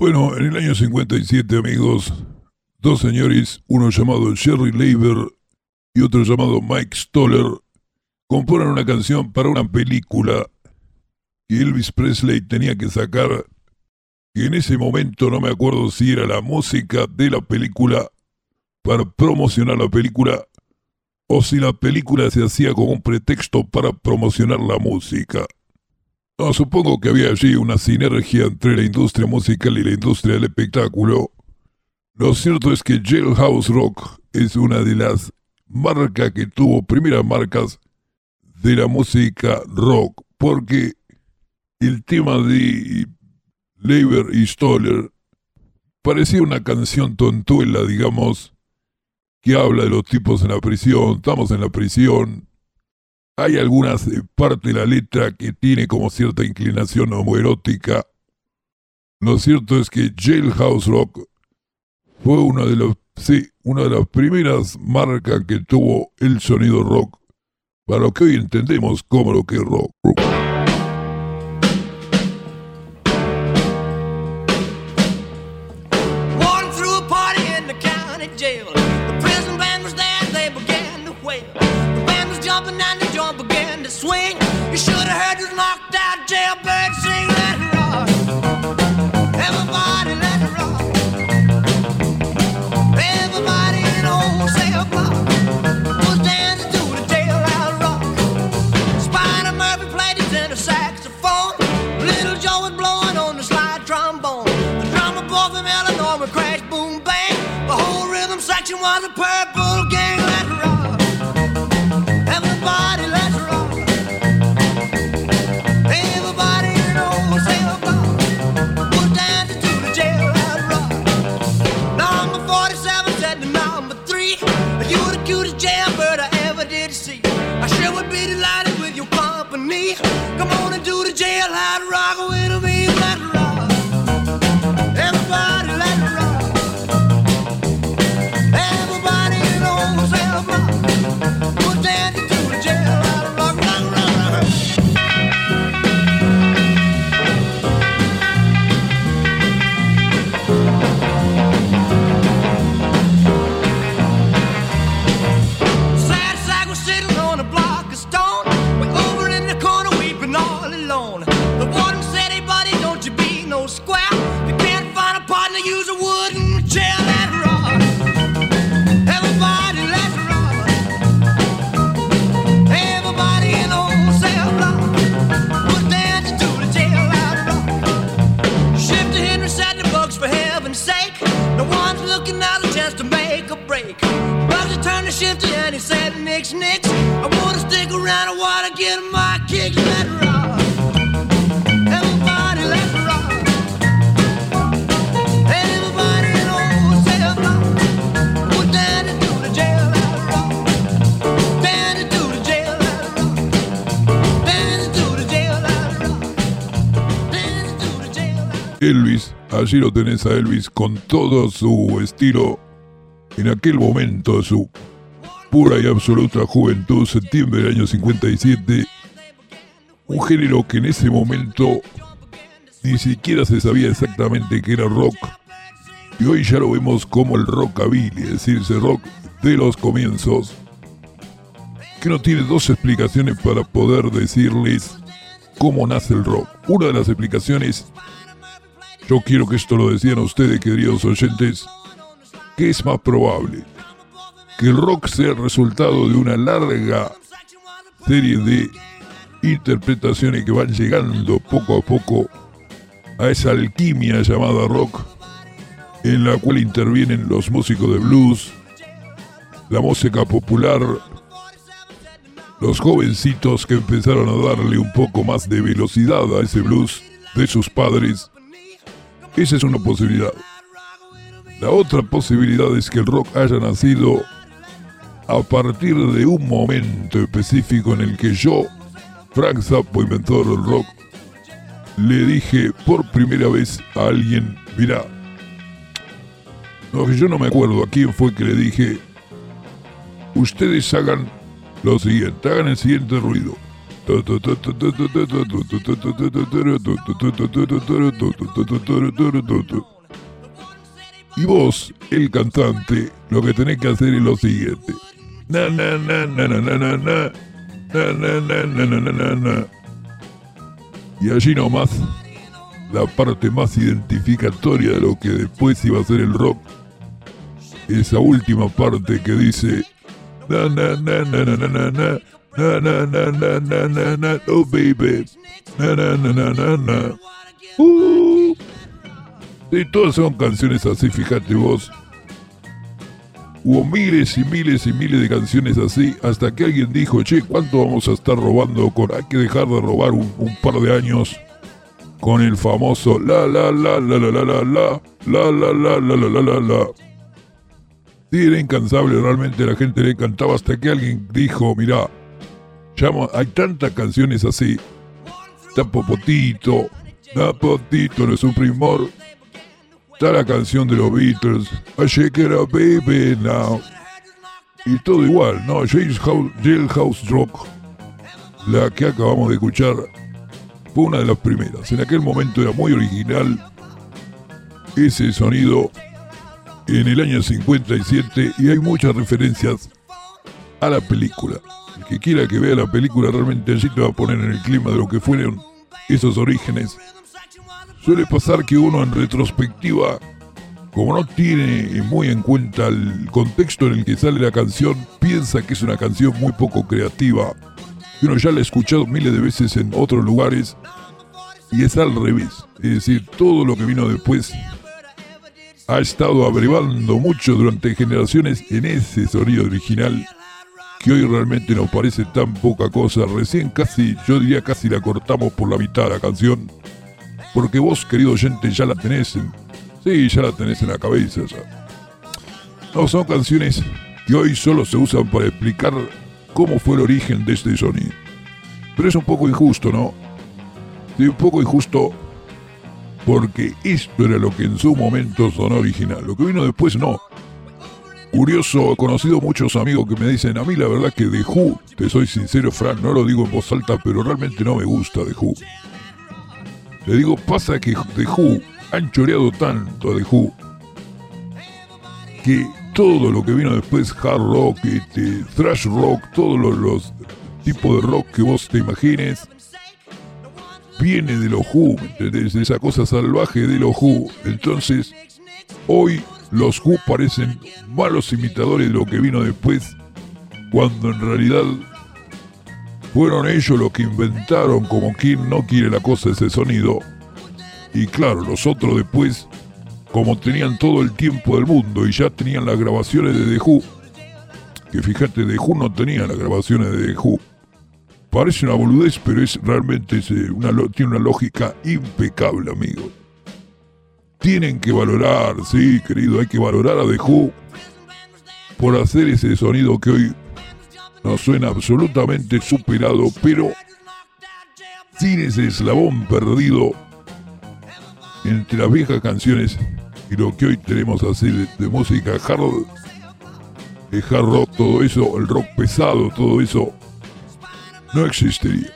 Bueno, en el año 57, amigos, dos señores, uno llamado Jerry Leiber y otro llamado Mike Stoller, componen una canción para una película que Elvis Presley tenía que sacar, y en ese momento no me acuerdo si era la música de la película para promocionar la película o si la película se hacía como un pretexto para promocionar la música. No, supongo que había allí una sinergia entre la industria musical y la industria del espectáculo. Lo cierto es que Jailhouse Rock es una de las marcas que tuvo primeras marcas de la música rock, porque el tema de Leiber y Stoller parecía una canción tontuela, digamos, que habla de los tipos en la prisión, estamos en la prisión, hay algunas partes de la letra que tiene como cierta inclinación homoerótica. Lo cierto es que Jailhouse Rock fue una de los, sí, una de las primeras marcas que tuvo el sonido rock para lo que hoy entendemos como lo que es rock. man. Elvis, allí lo tenés a Elvis con todo su estilo. En aquel momento su pura y absoluta juventud, septiembre del año 57, un género que en ese momento ni siquiera se sabía exactamente que era rock, y hoy ya lo vemos como el rockabilly, es decir, ese rock de los comienzos, que no tiene dos explicaciones para poder decirles cómo nace el rock. Una de las explicaciones yo quiero que esto lo decían ustedes, queridos oyentes, que es más probable que el rock sea el resultado de una larga serie de interpretaciones que van llegando poco a poco a esa alquimia llamada rock, en la cual intervienen los músicos de blues, la música popular, los jovencitos que empezaron a darle un poco más de velocidad a ese blues de sus padres. Esa es una posibilidad. La otra posibilidad es que el rock haya nacido a partir de un momento específico en el que yo, Frank Zappa, inventor del rock, le dije por primera vez a alguien, mira, no, yo no me acuerdo a quién fue que le dije, ustedes hagan lo siguiente, hagan el siguiente ruido. Y vos, el cantante, lo que tenés que hacer es lo siguiente. Na na na na na na na. Na na na. Y allí nomás, la parte más identificatoria de lo que después iba a ser el rock. Esa última parte que dice. Na na na na na na na na. Na na na na na. Oh baby. Na na na na na na. Uh. Sí, todas son canciones así, fíjate vos. Hubo miles y miles y miles de canciones así, hasta que alguien dijo, che, ¿cuánto vamos a estar robando con... Hay que dejar de robar un, par de años con el famoso la la la la la la la la la la la la la la la. Sí, era incansable, realmente la gente le encantaba hasta que alguien dijo, mira, llama, hay tantas canciones así. Está Popotito, da Popotito, no es un primor. Está la canción de los Beatles, I shake it up baby now. Y todo igual, ¿no? Jailhouse, Jailhouse Rock, la que acabamos de escuchar, fue una de las primeras. En aquel momento era muy original ese sonido en el año 57 y hay muchas referencias a la película. El que quiera que vea la película realmente allí te va a poner en el clima de lo que fueron esos orígenes. Suele pasar que uno en retrospectiva, como no tiene muy en cuenta el contexto en el que sale la canción, piensa que es una canción muy poco creativa. Y uno ya la ha escuchado miles de veces en otros lugares y es al revés. Es decir, todo lo que vino después ha estado abrevando mucho durante generaciones en ese sonido original que hoy realmente nos parece tan poca cosa. Recién casi, yo diría casi la cortamos por la mitad la canción. Porque vos, querido oyente, ya la tenés en... Sí, ya la tenés en la cabeza ya. No, son canciones que hoy solo se usan para explicar cómo fue el origen de este sonido. Pero es un poco injusto, ¿no? Sí, un poco injusto porque esto era lo que en su momento sonó original. Lo que vino después no. Curioso, he conocido muchos amigos que me dicen, a mí la verdad que The Who, te soy sincero Frank, no lo digo en voz alta, pero realmente no me gusta The Who. Le digo, pasa que The Who han choreado tanto The Who que todo lo que vino después, hard rock, este, thrash rock, todos los, tipos de rock que vos te imagines, viene de los Who. De esa cosa salvaje de los Who. Entonces, hoy los Who parecen malos imitadores de lo que vino después, cuando en realidad fueron ellos los que inventaron como quien no quiere la cosa ese sonido. Y claro, los otros después, como tenían todo el tiempo del mundo y ya tenían las grabaciones de The Who, que fíjate, The Who no tenía las grabaciones de The Who. Parece una boludez, pero es realmente eh, una, tiene una lógica impecable, amigos. Tienen que valorar, sí, querido, hay que valorar a The Who por hacer ese sonido que hoy nos suena absolutamente superado, pero sin ese eslabón perdido entre las viejas canciones y lo que hoy tenemos así de, música hard, de hard rock, todo eso, el rock pesado, todo eso, no existiría.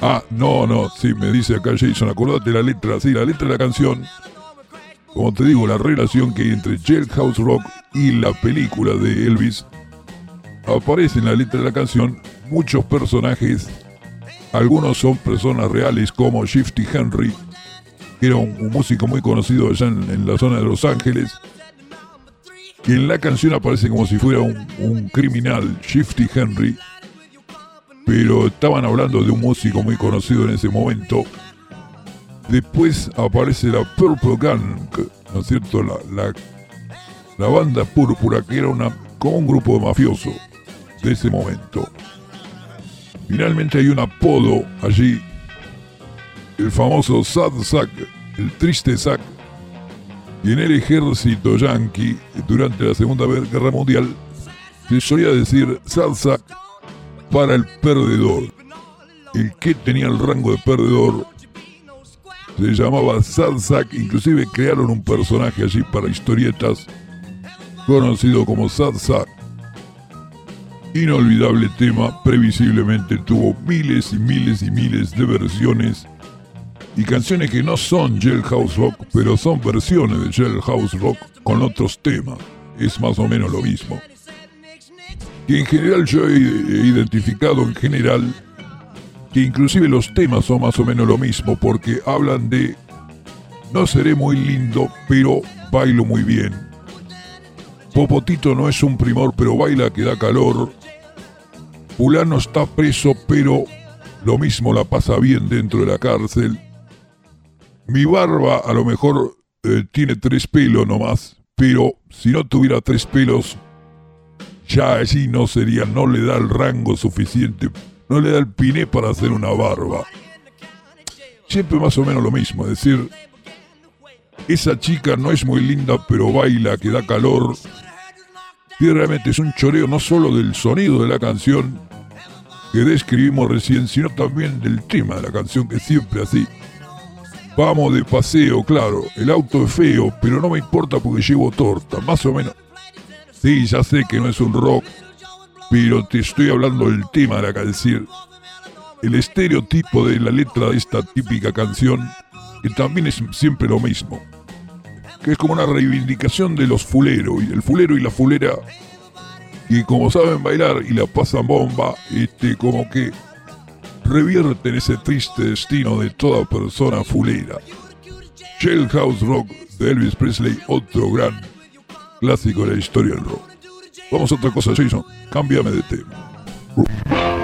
Ah, no, no, sí, me dice acá Jason, acordate la letra, sí, la letra de la canción. Como te digo, la relación que hay entre Jailhouse Rock y la película de Elvis aparece en la letra de la canción muchos personajes. Algunos son personas reales como Shifty Henry, que era un, músico muy conocido allá en, la zona de Los Ángeles, que en la canción aparece como si fuera un, criminal, Shifty Henry, pero estaban hablando de un músico muy conocido en ese momento. Después aparece la Purple Gang, ¿no es cierto? La, la, la banda púrpura, que era una, como un grupo de mafiosos de ese momento. Finalmente hay un apodo allí, el famoso Sad Sack, el triste Sack. Y en el ejército yanqui, durante la Segunda Guerra Mundial, se solía decir Sad Sack para el perdedor. El que tenía el rango de perdedor se llamaba Sad Sack, inclusive crearon un personaje allí para historietas conocido como Sad Sack. Inolvidable tema, previsiblemente tuvo miles y miles y miles de versiones y canciones que no son Jailhouse Rock, pero son versiones de Jailhouse Rock con otros temas. Es más o menos lo mismo. Y en general yo he identificado en general que inclusive los temas son más o menos lo mismo porque hablan de no seré muy lindo, pero bailo muy bien. Popotito no es un primor, pero baila que da calor. Fulano está preso, pero lo mismo la pasa bien dentro de la cárcel. Mi barba a lo mejor eh, tiene tres pelos nomás, pero si no tuviera tres pelos, ya allí no sería, no le da el rango suficiente, no le da el piné para hacer una barba. Siempre más o menos lo mismo, es decir, esa chica no es muy linda, pero baila, que da calor. Y realmente es un choreo no solo del sonido de la canción que describimos recién, sino también del tema de la canción, que siempre así. Vamos de paseo, claro, el auto es feo, pero no me importa porque llevo torta, más o menos. Sí, ya sé que no es un rock, pero te estoy hablando del tema de la canción. El estereotipo de la letra de esta típica canción, que también es siempre lo mismo que es como una reivindicación de los fuleros, y el fulero y la fulera, que como saben bailar y la pasan bomba, este, como que revierten ese triste destino de toda persona fulera. Jailhouse Rock de Elvis Presley, otro gran clásico de la historia del rock. Vamos a otra cosa, Jason, cámbiame de tema.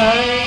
Hare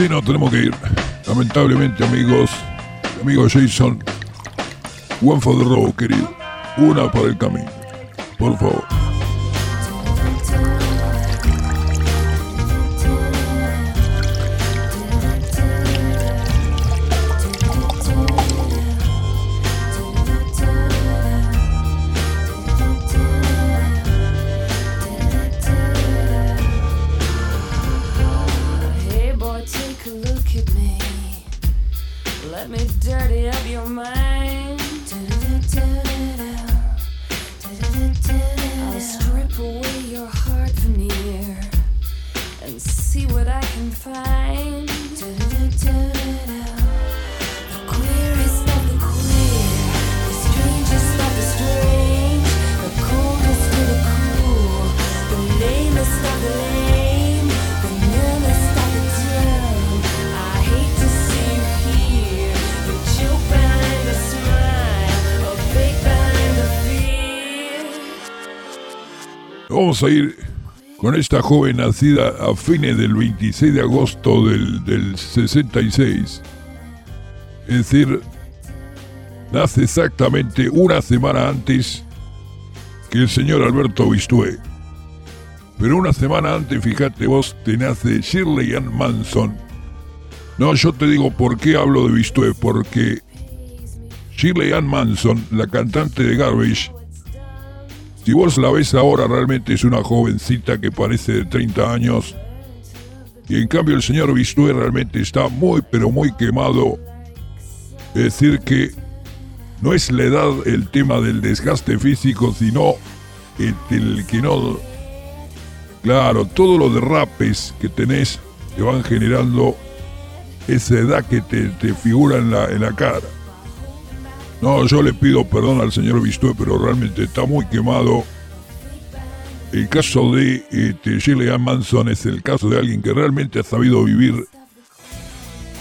sí, no tenemos que ir. Lamentablemente, amigos, amigo Jason, one for the road, querido. Una para el camino. Por favor. Vamos a ir con esta joven nacida a fines del 26 de agosto del, del 66. Es decir, nace exactamente una semana antes que el señor Alberto Bistué. Pero una semana antes, fíjate vos, te nace Shirley Ann Manson. No, yo te digo por qué hablo de Bistué, porque Shirley Ann Manson, la cantante de Garbage, si vos la ves ahora, realmente es una jovencita que parece de 30 años. Y en cambio el señor Bistué realmente está muy, pero muy quemado. Es decir que no es la edad el tema del desgaste físico, sino el, el que no... Claro, todos los derrapes que tenés te van generando esa edad que te, te figura en la, en la cara. No, yo le pido perdón al señor Bistué, pero realmente está muy quemado. El caso de este, Shirley Ann Manson es el caso de alguien que realmente ha sabido vivir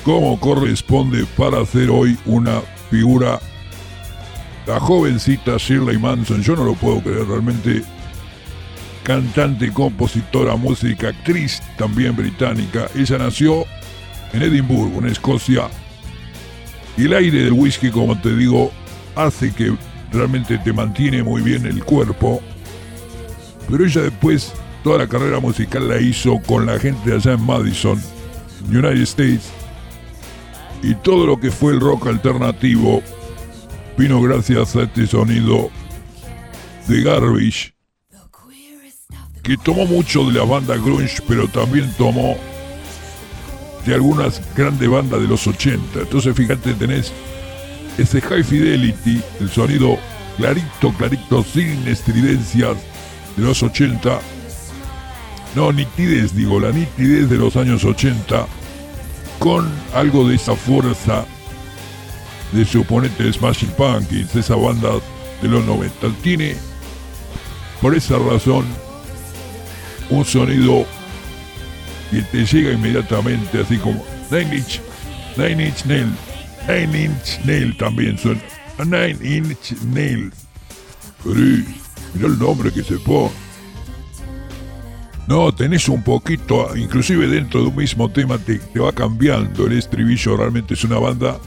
como corresponde para hacer hoy una figura. La jovencita Shirley Manson, yo no lo puedo creer realmente. Cantante, compositora, música, actriz también británica. Ella nació en Edimburgo, en Escocia, y el aire del whisky, como te digo, hace que realmente te mantiene muy bien el cuerpo. Pero ella después, toda la carrera musical la hizo con la gente allá en Madison, United States. Y todo lo que fue el rock alternativo vino gracias a este sonido de Garbage, que tomó mucho de la banda grunge, pero también tomó de algunas grandes bandas de los 80. Entonces, fíjate, tenés ese high fidelity, el sonido clarito, clarito, sin estridencias de los 80. No, nitidez, digo, la nitidez de los años 80, con algo de esa fuerza de su oponente de Smashing Pumpkins, esa banda de los 90. Tiene, por esa razón, un sonido que te llega inmediatamente, así como Nine Inch, Nine Inch Nail, Nine Inch Nail también a Nine Inch Nail. Pero mira el nombre que se pone. No, tenés un poquito, inclusive dentro de un mismo tema te, te va cambiando el estribillo, realmente es una banda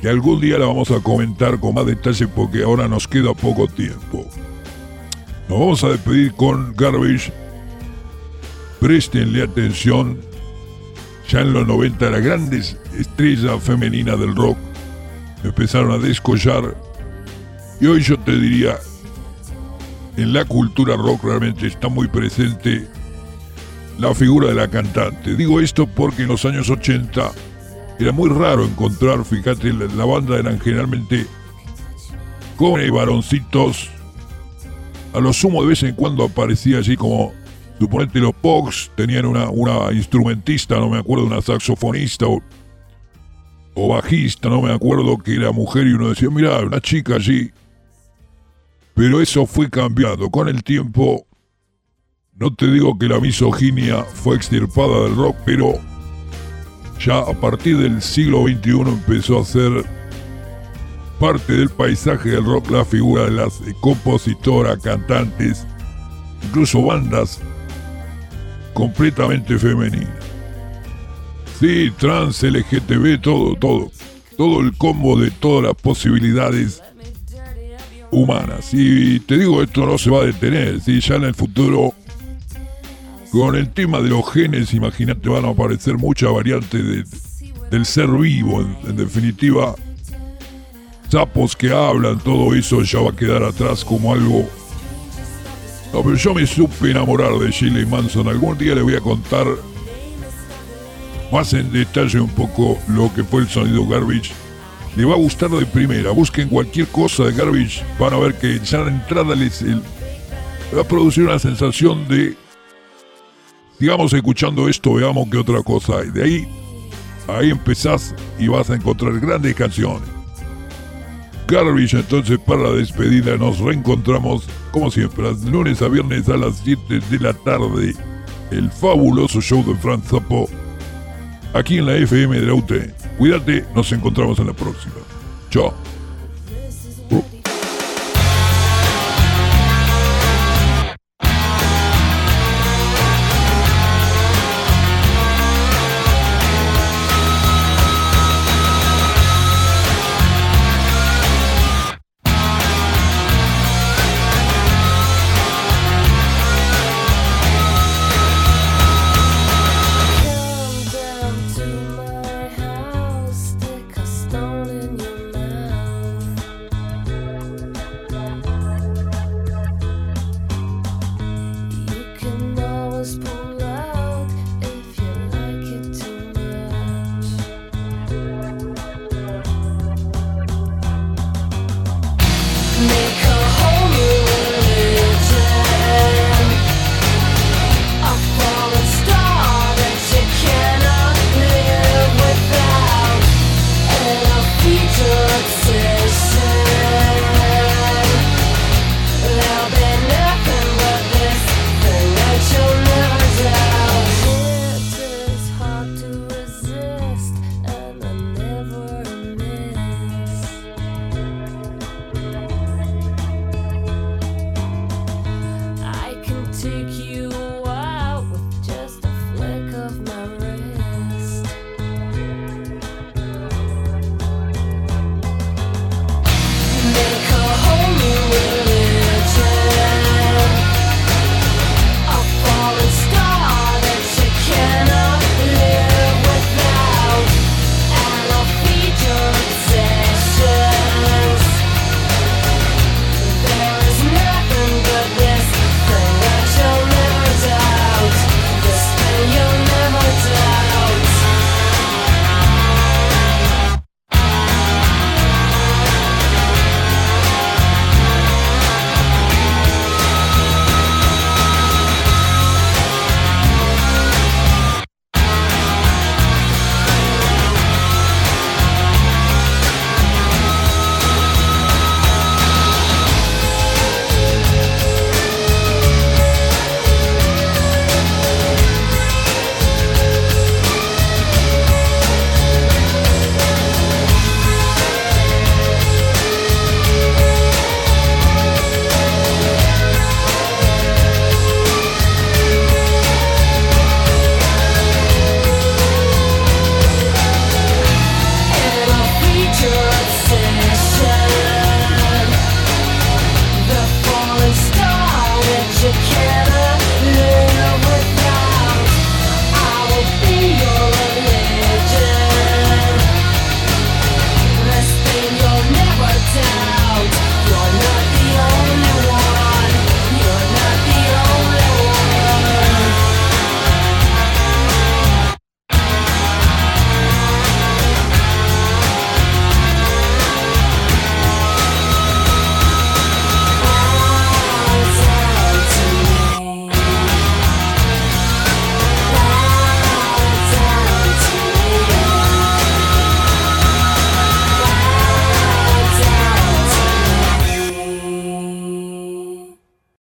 que algún día la vamos a comentar con más detalle porque ahora nos queda poco tiempo. Nos vamos a despedir con Garbage Prestenle atención, ya en los 90 las grandes estrellas femeninas del rock empezaron a descollar y hoy yo te diría, en la cultura rock realmente está muy presente la figura de la cantante. Digo esto porque en los años 80 era muy raro encontrar, fíjate, la, banda eran generalmente jóvenes varoncitos. A lo sumo de vez en cuando aparecía así como Suponete los Pogs tenían una, una instrumentista, no me acuerdo, una saxofonista o, bajista, no me acuerdo, que era mujer y uno decía, mira, una chica allí. Pero eso fue cambiando. Con el tiempo, no te digo que la misoginia fue extirpada del rock, pero ya a partir del siglo XXI empezó a ser parte del paisaje del rock la figura de las compositoras, cantantes, incluso bandas completamente femenina. Sí, trans, LGTB, todo, todo. Todo el combo de todas las posibilidades humanas. Y te digo, esto no se va a detener. ¿sí? Ya en el futuro, con el tema de los genes, imagínate, van a aparecer muchas variantes de- del ser vivo. En, en definitiva, sapos que hablan, todo eso ya va a quedar atrás como algo. No, pero yo me supe enamorar de Shirley Manson. Algún día le voy a contar más en detalle un poco lo que fue el sonido Garbage. Le va a gustar de primera. Busquen cualquier cosa de Garbage. Van a ver que ya de entrada les va a producir una sensación de. Digamos, escuchando esto, veamos qué otra cosa hay. De ahí, ahí empezás y vas a encontrar grandes canciones. Garbage, entonces, para la despedida, nos reencontramos, como siempre, lunes a viernes a las 7 de la tarde. El fabuloso show de Franz Zappo aquí en la FM de la UT. Cuídate, nos encontramos en la próxima. Chao.